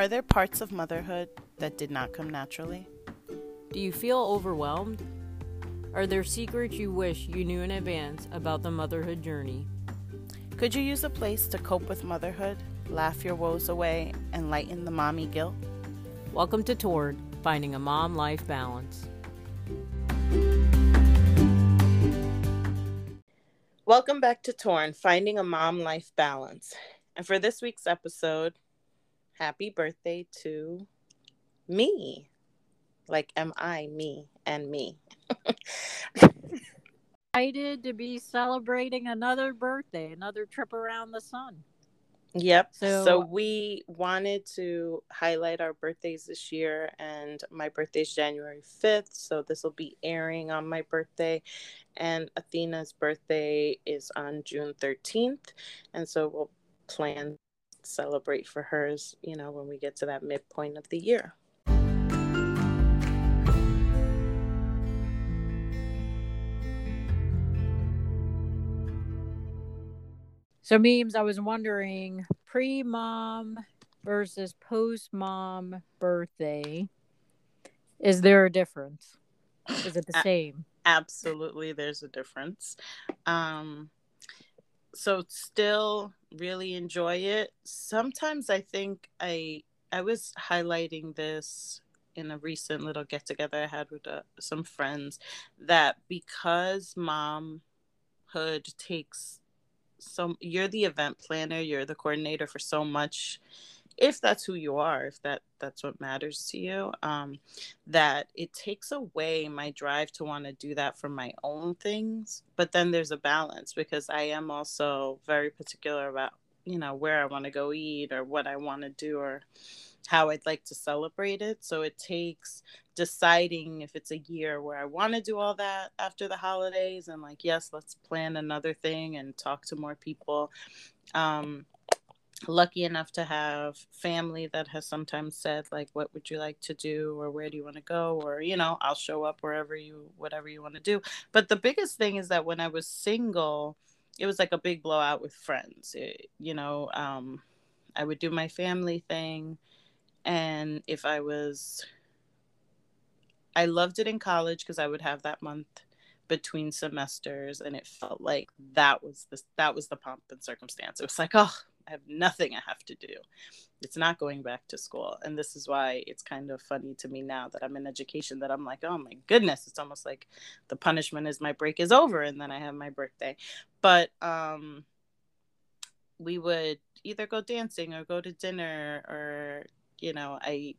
Are there parts of motherhood that did not come naturally? Do you feel overwhelmed? Are there secrets you wish you knew in advance about the motherhood journey? Could you use a place to cope with motherhood, laugh your woes away, and lighten the mommy guilt? Welcome to Torn Finding a Mom Life Balance. Welcome back to Torn Finding a Mom Life Balance. And for this week's episode, happy birthday to me. Like, am I me and me? Excited to be celebrating another birthday, another trip around the sun. Yep. So, so, we wanted to highlight our birthdays this year, and my birthday is January 5th. So this will be airing on my birthday. And Athena's birthday is on June 13th. And so we'll plan celebrate for hers, you know, when we get to that midpoint of the year. So, memes, I was wondering pre mom versus post mom birthday, is there a difference? Is it the same? Absolutely, there's a difference. Um, so, still really enjoy it. Sometimes I think I I was highlighting this in a recent little get together I had with uh, some friends that because momhood takes so you're the event planner you're the coordinator for so much if that's who you are if that that's what matters to you um that it takes away my drive to want to do that for my own things but then there's a balance because i am also very particular about you know where i want to go eat or what i want to do or how I'd like to celebrate it. So it takes deciding if it's a year where I want to do all that after the holidays and like, yes, let's plan another thing and talk to more people. Um, lucky enough to have family that has sometimes said like what would you like to do? Or where do you want to go? Or you know i'll show up wherever you whatever you want to do. But the biggest thing is that when i was single it was like a big blowout with friends. It, you know um, i would do my family thing and if I was, I loved it in college because I would have that month between semesters, and it felt like that was the that was the pomp and circumstance. It was like, oh, I have nothing I have to do. It's not going back to school, and this is why it's kind of funny to me now that I'm in education that I'm like, oh my goodness, it's almost like the punishment is my break is over, and then I have my birthday. But um, we would either go dancing or go to dinner or you know, I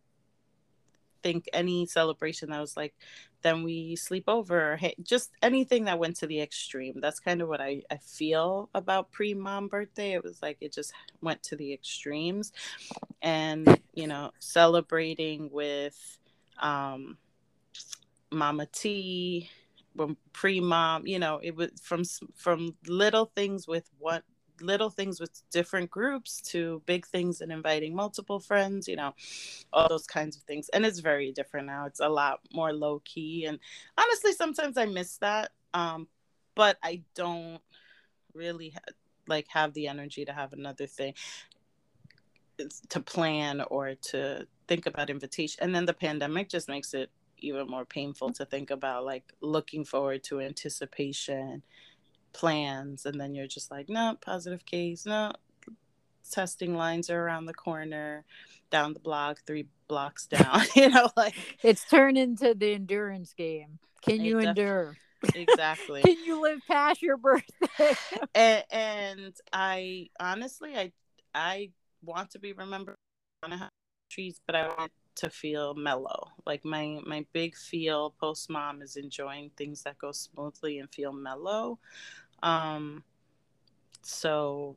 think any celebration that was like, then we sleep over, just anything that went to the extreme. That's kind of what I, I feel about pre mom birthday. It was like it just went to the extremes. And, you know, celebrating with um, Mama T, pre mom, you know, it was from from little things with what little things with different groups to big things and inviting multiple friends, you know, all those kinds of things. And it's very different now. It's a lot more low key. And honestly, sometimes I miss that. Um, but I don't really ha- like have the energy to have another thing to plan or to think about invitation. And then the pandemic just makes it even more painful to think about like looking forward to anticipation plans and then you're just like no positive case no testing lines are around the corner down the block three blocks down you know like it's turned into the endurance game. Can you endure? exactly. Can you live past your birthday and, and i honestly i i want to be remembered. On a trees but i want to feel mellow like my my big feel post mom is enjoying things that go smoothly and feel mellow um, so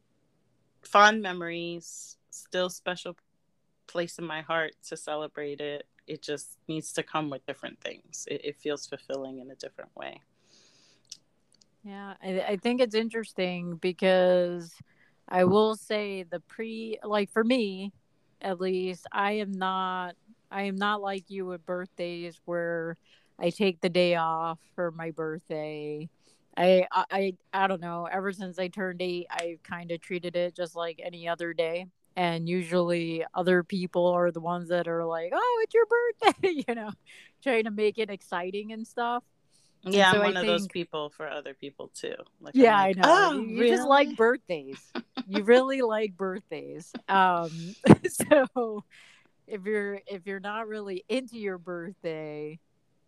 fond memories, still special place in my heart to celebrate it. It just needs to come with different things. It, it feels fulfilling in a different way. Yeah, I, I think it's interesting because I will say the pre, like for me, at least, I am not, I am not like you with birthdays where I take the day off for my birthday I, I I don't know. Ever since I turned eight, I've kind of treated it just like any other day. and usually other people are the ones that are like, "Oh, it's your birthday," you know, trying to make it exciting and stuff. Yeah, so I'm one I of those people for other people too. Like, yeah, like, I know. Oh, you, you really? just like birthdays. you really like birthdays. Um, so if you're if you're not really into your birthday,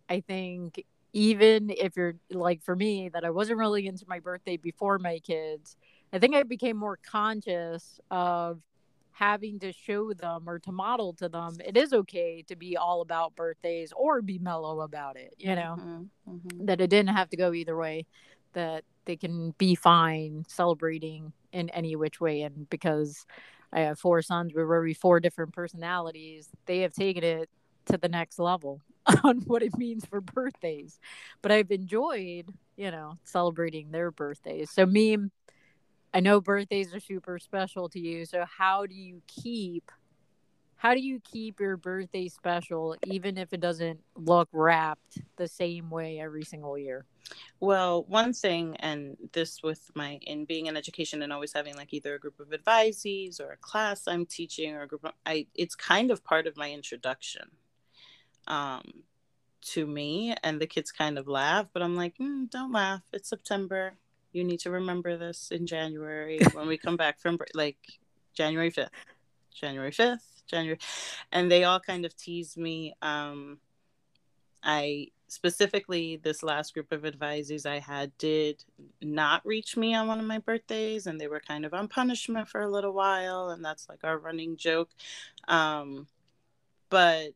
I think even if you're like for me that I wasn't really into my birthday before my kids, I think I became more conscious of having to show them or to model to them it is okay to be all about birthdays or be mellow about it you know mm-hmm, mm-hmm. that it didn't have to go either way that they can be fine celebrating in any which way and because i have four sons with very four different personalities they have taken it to the next level on what it means for birthdays but i've enjoyed you know celebrating their birthdays so me I know birthdays are super special to you. So how do you keep how do you keep your birthday special even if it doesn't look wrapped the same way every single year? Well, one thing, and this with my in being in education and always having like either a group of advisees or a class I'm teaching or a group, of, I it's kind of part of my introduction um, to me, and the kids kind of laugh, but I'm like, mm, don't laugh. It's September you need to remember this in January when we come back from like January 5th, January 5th, January. And they all kind of teased me. Um, I specifically, this last group of advisors I had did not reach me on one of my birthdays, and they were kind of on punishment for a little while. And that's like our running joke. Um, but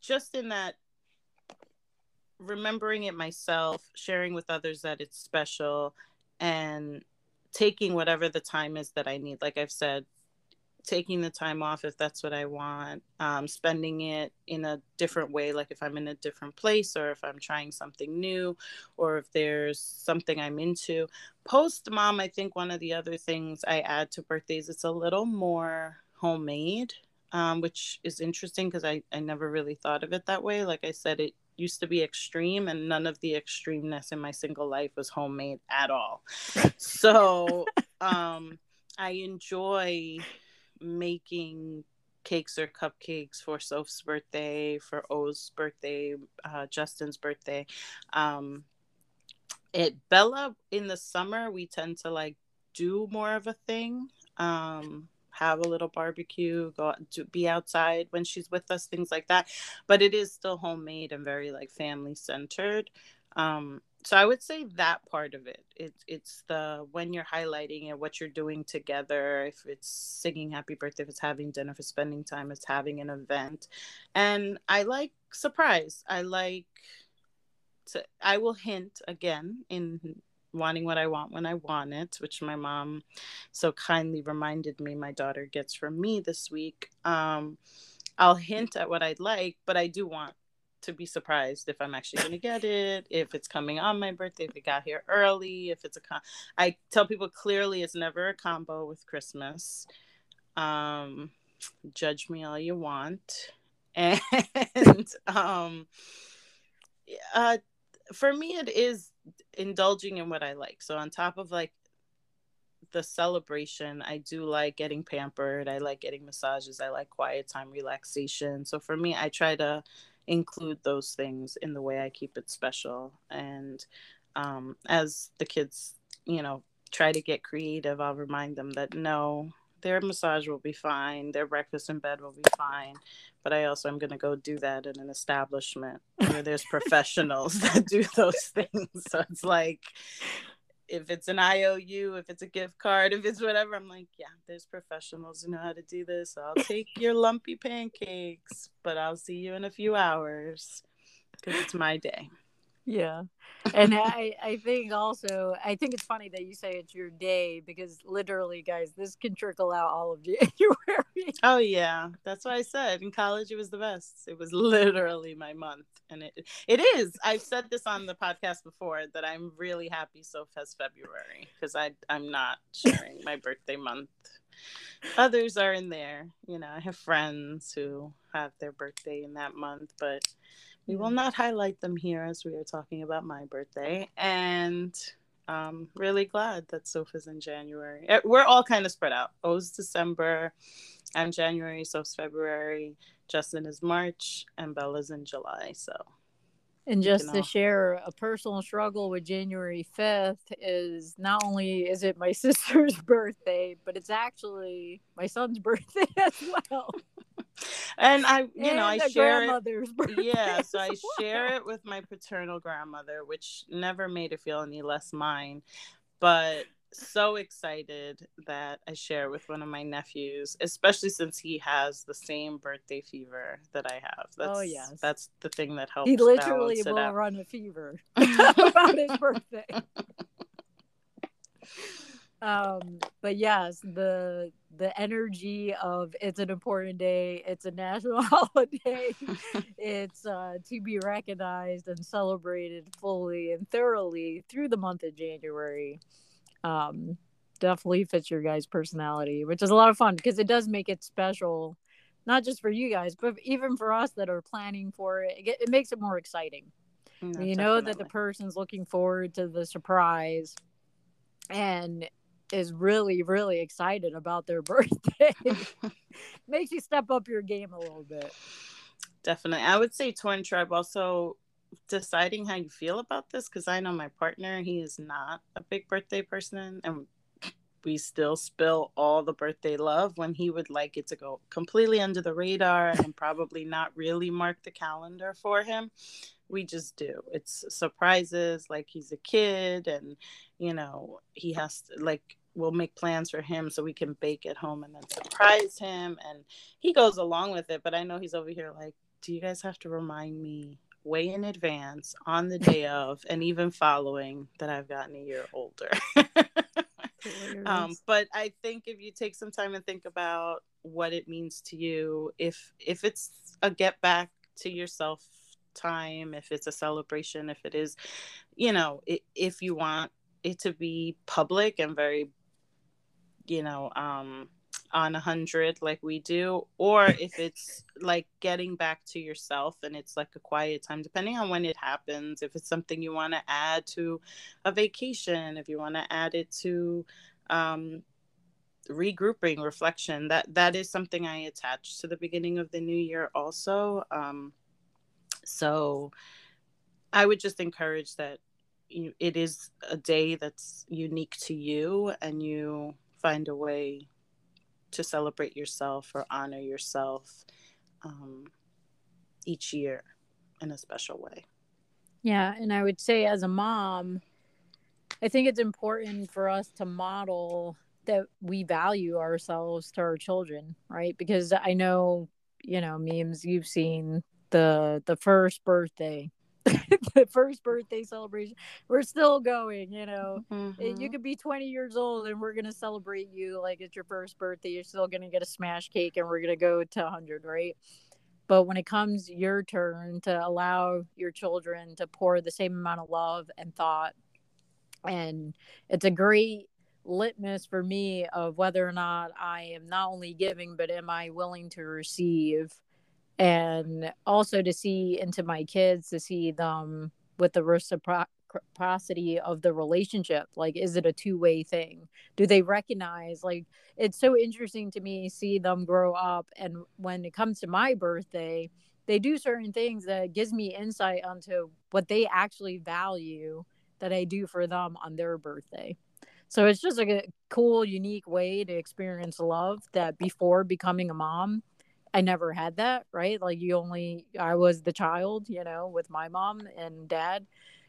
just in that remembering it myself, sharing with others that it's special, and taking whatever the time is that I need. Like I've said, taking the time off if that's what I want, um, spending it in a different way, like if I'm in a different place or if I'm trying something new or if there's something I'm into. Post mom, I think one of the other things I add to birthdays, it's a little more homemade. Um, which is interesting because I, I never really thought of it that way. Like I said, it used to be extreme and none of the extremeness in my single life was homemade at all so um i enjoy making cakes or cupcakes for Soph's birthday, for O's birthday, uh, Justin's birthday. Um, it Bella in the summer we tend to like do more of a thing. Um, have a little barbecue, go to be outside when she's with us, things like that. But it is still homemade and very like family centered. Um, so I would say that part of it. It's it's the when you're highlighting it, what you're doing together. If it's singing happy birthday, if it's having dinner, if it's spending time, it's having an event. And I like surprise. I like to I will hint again in wanting what I want when I want it, which my mom so kindly reminded me my daughter gets from me this week. Um, I'll hint at what I'd like, but I do want to be surprised if I'm actually going to get it, if it's coming on my birthday, if it got here early, if it's a con. I tell people clearly it's never a combo with Christmas. Um, judge me all you want, and um, uh, for me it is indulging in what I like. So on top of like the celebration, I do like getting pampered. I like getting massages. I like quiet time, relaxation. So for me, I try to include those things in the way I keep it special. And um, as the kids, you know, try to get creative, I'll remind them that no, their massage will be fine, their breakfast in bed will be fine. But I also am going to go do that in an establishment where there's professionals that do those things. So it's like, if it's an IOU, if it's a gift card, if it's whatever, I'm like, yeah, there's professionals who know how to do this. I'll take your lumpy pancakes, but I'll see you in a few hours because it's my day. Yeah. And I, I think also, I think it's funny that you say it's your day because literally, guys, this can trickle out all of January. Oh, yeah. That's why I said in college it was the best. It was literally my month. And it, it is. I've said this on the podcast before that I'm really happy Soph has February because I I'm not sharing my birthday month. Others are in there. You know, I have friends who have their birthday in that month, but we will not highlight them here as we are talking about my birthday. And I'm really glad that Sofa's in January. Eh, we're all kind of spread out. O's December, I'm January, Soph's February, Justin is March, and Bella's in July. So and just to share a personal struggle with January 5th is not only is it my sister's birthday, but it's actually my son's birthday as well. And I, you and know, I share it. Yeah, so I share it with my paternal grandmother, which never made it feel any less mine. But so excited that I share with one of my nephews, especially since he has the same birthday fever that I have. Oh, that's, oh yes, that's the thing that helps. He literally will run a fever about his birthday. Um, but yes, the the energy of it's an important day, it's a national holiday, it's uh, to be recognized and celebrated fully and thoroughly through the month of January um, definitely fits your guys' personality, which is a lot of fun because it does make it special, not just for you guys, but even for us that are planning for it. It, it makes it more exciting. Mm, you definitely. know that the person's looking forward to the surprise and is really, really excited about their birthday. makes you step up your game a little bit. Definitely. I would say Twin Tribe also deciding how you feel about this because I know my partner, he is not a big birthday person, and we still spill all the birthday love when he would like it to go completely under the radar and probably not really mark the calendar for him. We just do. It's surprises, like he's a kid, and you know, he has to like we'll make plans for him so we can bake at home and then surprise him and he goes along with it but i know he's over here like do you guys have to remind me way in advance on the day of and even following that I've gotten a year older. um, but I think if you take some time and think about what it means to you, if if it's a get back to yourself time, if it's a celebration, if it is, you know, if you want it to be public and very, you know, um, on a hundred like we do, or if it's like getting back to yourself and it's like a quiet time, depending on when it happens. If it's something you want to add to a vacation, if you want to add it to um, regrouping, reflection, that that is something I attach to the beginning of the new year also. Um, so I would just encourage that you, it is a day that's unique to you and you find a way to celebrate yourself or honor yourself um, each year in a special way. Yeah, and I would say as a mom, I think it's important for us to model that we value ourselves to our children, right? Because I know, you know, memes you've seen the the first birthday the first birthday celebration. We're still going, you know. Mm-hmm. You could be 20 years old and we're going to celebrate you like it's your first birthday. You're still going to get a smash cake and we're going to go to 100, right? But when it comes your turn to allow your children to pour the same amount of love and thought, and it's a great litmus for me of whether or not I am not only giving, but am I willing to receive and also to see into my kids to see them with the reciprocity of the relationship like is it a two-way thing? Do they recognize like it's so interesting to me see them grow up and when it comes to my birthday they do certain things that gives me insight onto what they actually value that i do for them on their birthday. So it's just like a cool unique way to experience love that before becoming a mom I never had that, right? Like you only I was the child, you know, with my mom and dad.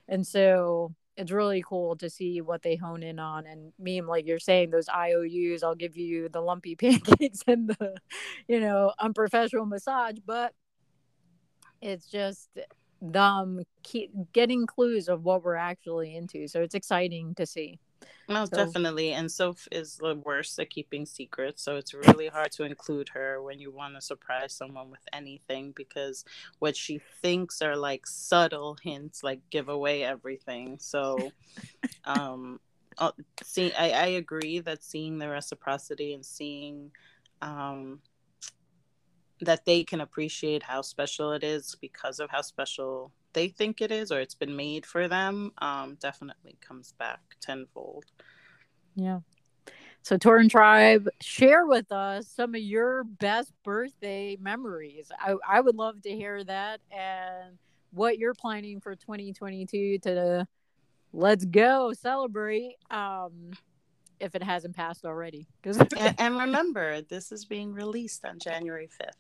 And so it's really cool to see what they hone in on and meme like you're saying those IOUs, I'll give you the lumpy pancakes and the, you know, unprofessional massage, but it's just them keep getting clues of what we're actually into. So it's exciting to see. No, so. definitely. And Soph is the worst at keeping secrets. So it's really hard to include her when you want to surprise someone with anything because what she thinks are like subtle hints, like give away everything. So, um, uh, see, I, I agree that seeing the reciprocity and seeing, um, that they can appreciate how special it is because of how special they think it is or it's been made for them um, definitely comes back tenfold yeah so Torn Tribe, share with us some of your best birthday memories. I, I would love to hear that and what you're planning for 2022 to let's go celebrate. Um, if it hasn't passed already. and, and remember, this is being released on January 5th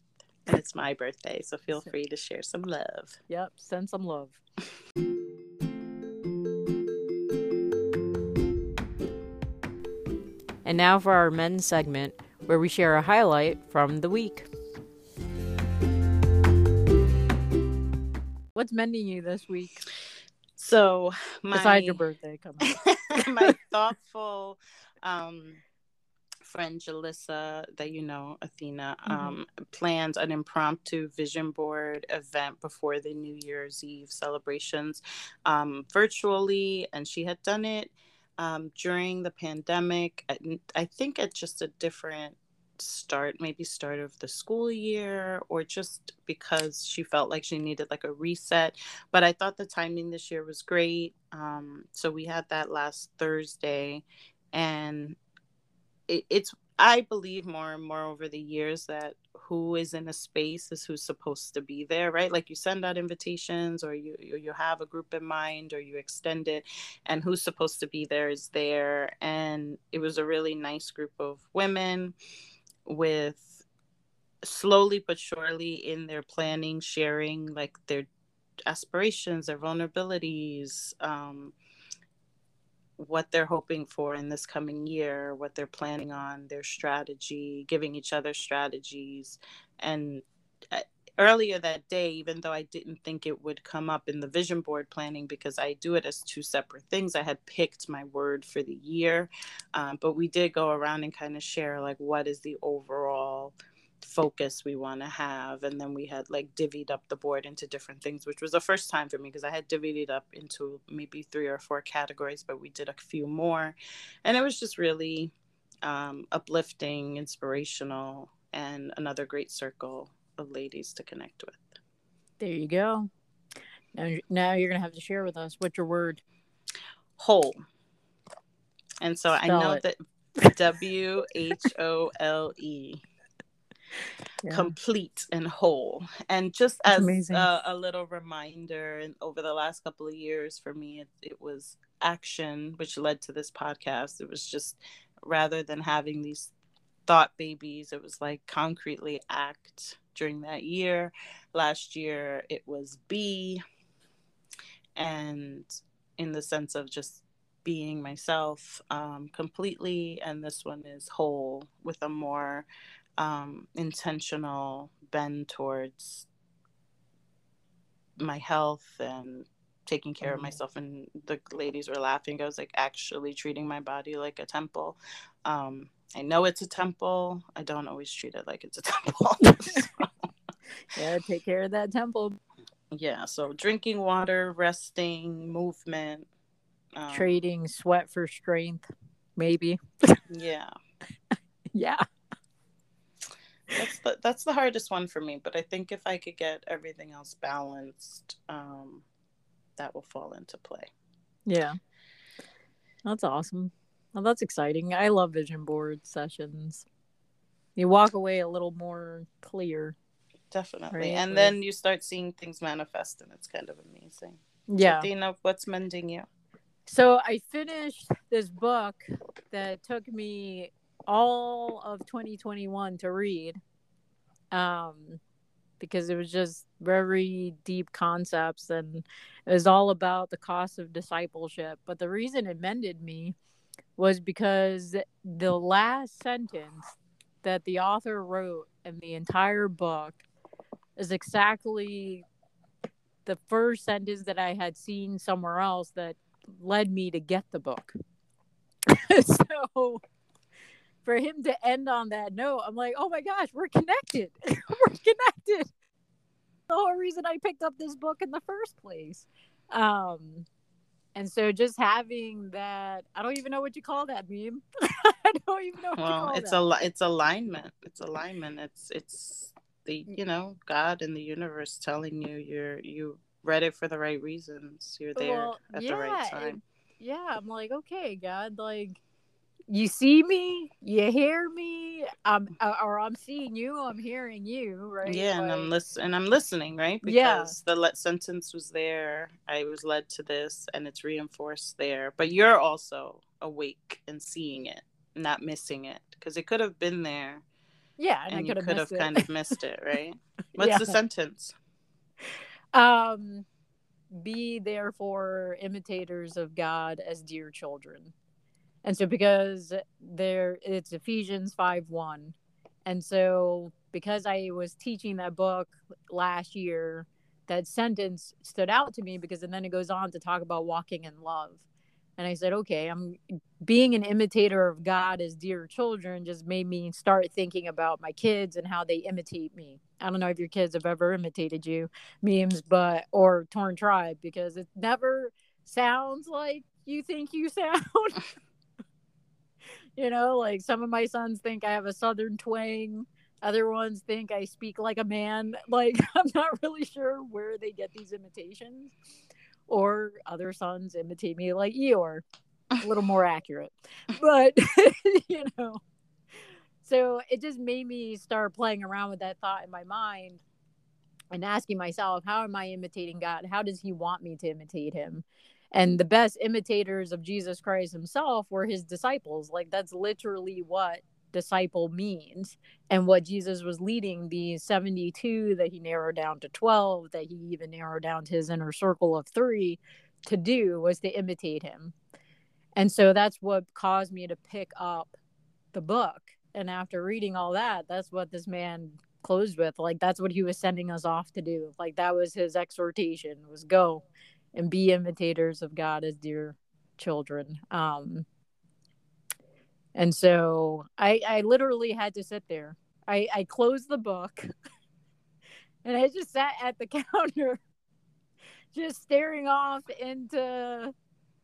and it's my birthday. So feel free to share some love. Yep, send some love. And now for our mends segment, where we share a highlight from the week. What's mending you this week? So, my, besides your birthday coming, my thoughtful um, friend Jalissa, that you know, Athena, mm-hmm. um, planned an impromptu vision board event before the New Year's Eve celebrations um, virtually, and she had done it um, during the pandemic. I, I think at just a different start, maybe start of the school year, or just because she felt like she needed like a reset. But I thought the timing this year was great. Um, so we had that last Thursday, and it, it's I believe more and more over the years that who is in a space is who's supposed to be there, right? Like you send out invitations or you you have a group in mind or you extend it and who's supposed to be there is there and it was a really nice group of women with slowly but surely in their planning sharing like their aspirations, their vulnerabilities, um, what they're hoping for in this coming year, what they're planning on, their strategy, giving each other strategies. And uh, earlier that day, even though I didn't think it would come up in the vision board planning because I do it as two separate things, I had picked my word for the year. Um, but we did go around and kind of share like what is the overall focus we want to have and then we had like divvied up the board into different things which was the first time for me because i had divvied it up into maybe three or four categories but we did a few more and it was just really um, uplifting inspirational and another great circle of ladies to connect with. There you go. Now, now you're gonna have to share with us what's your word whole. And so Spell i know it. that w h o l e yeah. complete and whole. And just as a, a, little reminder, and over the last couple of years for me, it, it was action, which led to this podcast. It was just rather than having these thought babies, it was like concretely act during that year. Last year, it was be, and in the sense of just being myself um, completely. And this one is whole with a more um, intentional bend towards my health and taking care mm-hmm. of myself and the ladies were laughing. I was like actually treating my body like a temple. Um, i know it's a temple. I don't always treat it like it's a temple. Yeah take care of that temple. Yeah so drinking water resting movement um, trading sweat for strength maybe. Yeah. Yeah that's the that's the hardest one for me but i think if i could get everything else balanced um that will fall into play. Yeah. That's awesome. Well that's exciting. I love vision board sessions. You walk away a little more clear. Definitely. Right? and then you start seeing things manifest and it's kind of amazing. Yeah. Dina, what's mending you? So i finished this book that took me all of 2021 to read um because it was just very deep concepts and it was all about the cost of discipleship but the reason it mended me was because the last sentence that the author wrote in the entire book is exactly the first sentence that I had seen somewhere else that led me to get the book. so for him to end on that note, I'm like, oh my gosh, we're connected. we're connected. The whole reason I picked up this book in the first place. Um, and so just having that, I don't even know what you call that meme. I don't even know. well, it's that. a it's alignment. It's alignment. It's it's the you know God and the universe telling you you're you read it for the right reasons. You're there well, at yeah, the right time. yeah, I'm like, okay, God, like you see me, you hear me, um, or I'm seeing you, I'm hearing you, right? Yeah, like, and I'm listening, and I'm listening, right? Because yeah. the let sentence was there, I was led to this, and it's reinforced there. But you're also awake and seeing it, not missing it, because it could have been there. Yeah, and, and you could have kind of missed it, right? What's yeah. the sentence? Um, be therefore imitators of God as dear children. And so because there it's Ephesians 5 1. And so because I was teaching that book last year, that sentence stood out to me because and then it goes on to talk about walking in love. And I said, okay, I'm being an imitator of God as dear children just made me start thinking about my kids and how they imitate me. I don't know if your kids have ever imitated you, memes, but or torn tribe, because it never sounds like you think you sound. You know, like some of my sons think I have a southern twang. Other ones think I speak like a man. Like I'm not really sure where they get these imitations or other sons imitate me like Eeyore, a little more accurate. But, you know, so it just made me start playing around with that thought in my mind and asking myself, how am I imitating God? How does He want me to imitate Him? And the best imitators of Jesus Christ Himself were His disciples. Like, that's literally what disciple means and what Jesus was leading the 72 that he narrowed down to 12 that he even narrowed down to his inner circle of 3 to do was to imitate him. And so that's what caused me to pick up the book and after reading all that that's what this man closed with like that's what he was sending us off to do like that was his exhortation was go and be imitators of God as dear children um and so I, I literally had to sit there. I, I closed the book and I just sat at the counter, just staring off into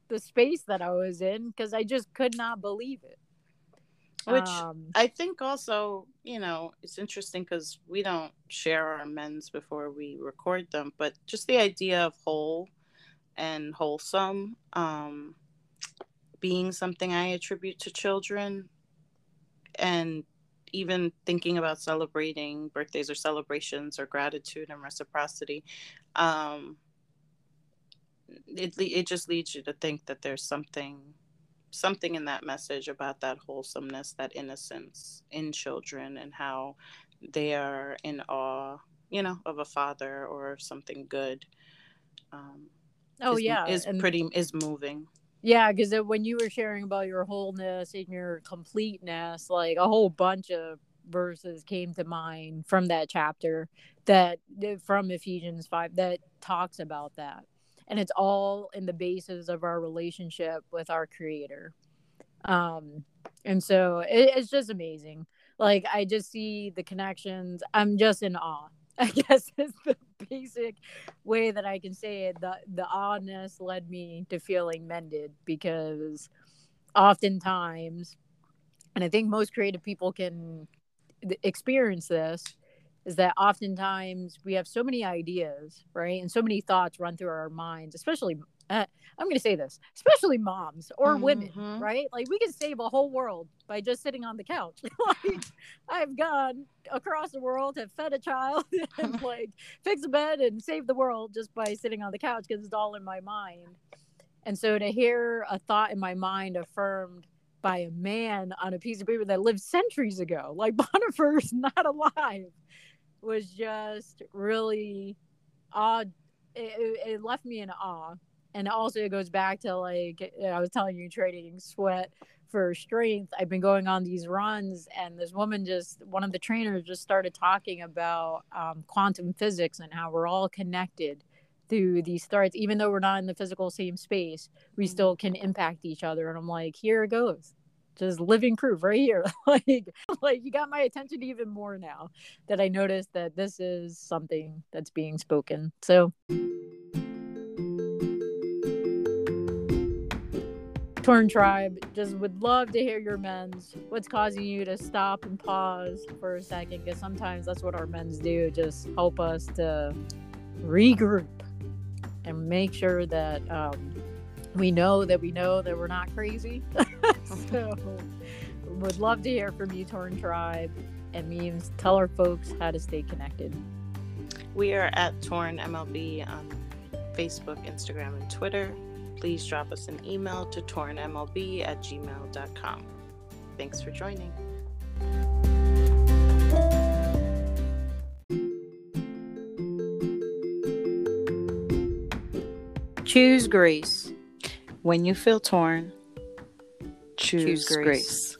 the space that I was in because I just could not believe it. Which um, I think also, you know, it's interesting because we don't share our mends before we record them, but just the idea of whole and wholesome. Um, being something I attribute to children. And even thinking about celebrating birthdays or celebrations or gratitude and reciprocity, um, it, it just leads you to think that there's something something in that message about that wholesomeness that innocence in children and how they are in awe you know of a father or something good um, oh is, yeah is and- pretty is moving yeah, because when you were sharing about your wholeness and your completeness, like a whole bunch of verses came to mind from that chapter that from Ephesians 5 that talks about that. And it's all in the basis of our relationship with our creator. Um and so it, it's just amazing. Like I just see the connections. I'm just in awe. I guess is the basic way that I can say it. The the oddness led me to feeling mended because oftentimes, and I think most creative people can experience this, is that oftentimes we have so many ideas, right, and so many thoughts run through our minds, especially uh, I'm going to say this, especially moms or mm-hmm. women, right? Like we can save a whole world by just sitting on the couch. like I've gone across the world, have fed a child, and like fix a bed and save the world just by sitting on the couch because it's all in my mind. And so to hear a thought in my mind affirmed by a man on a piece of paper that lived centuries ago, like Bonhoeffer's not alive, was just really odd. It, it left me in awe and also it goes back to like I was telling you, trading sweat for strength. I've been going on these runs, and this woman just one of the trainers just started talking about um, quantum physics and how we're all connected through these threads, even though we're not in the physical same space, we mm-hmm. still can impact each other. And I'm like, here it goes. Just living proof right here. like, like you got my attention even more now that I noticed that this is something that's being spoken. So. Torn Tribe, just would love to hear your mends. What's causing you to stop and pause for a second? Because sometimes that's what our mends do, just help us to regroup. and make sure that um, we know that we know that we're not crazy. so, would love to hear from you, Torn Tribe, and memes. Tell our folks how to stay connected. We are at Torn MLB on Facebook, Instagram, and Twitter. Please drop us an email to tornmlb at gmail.com. Thanks for joining. Choose grace. When you feel torn, choose, Choose grace. grace.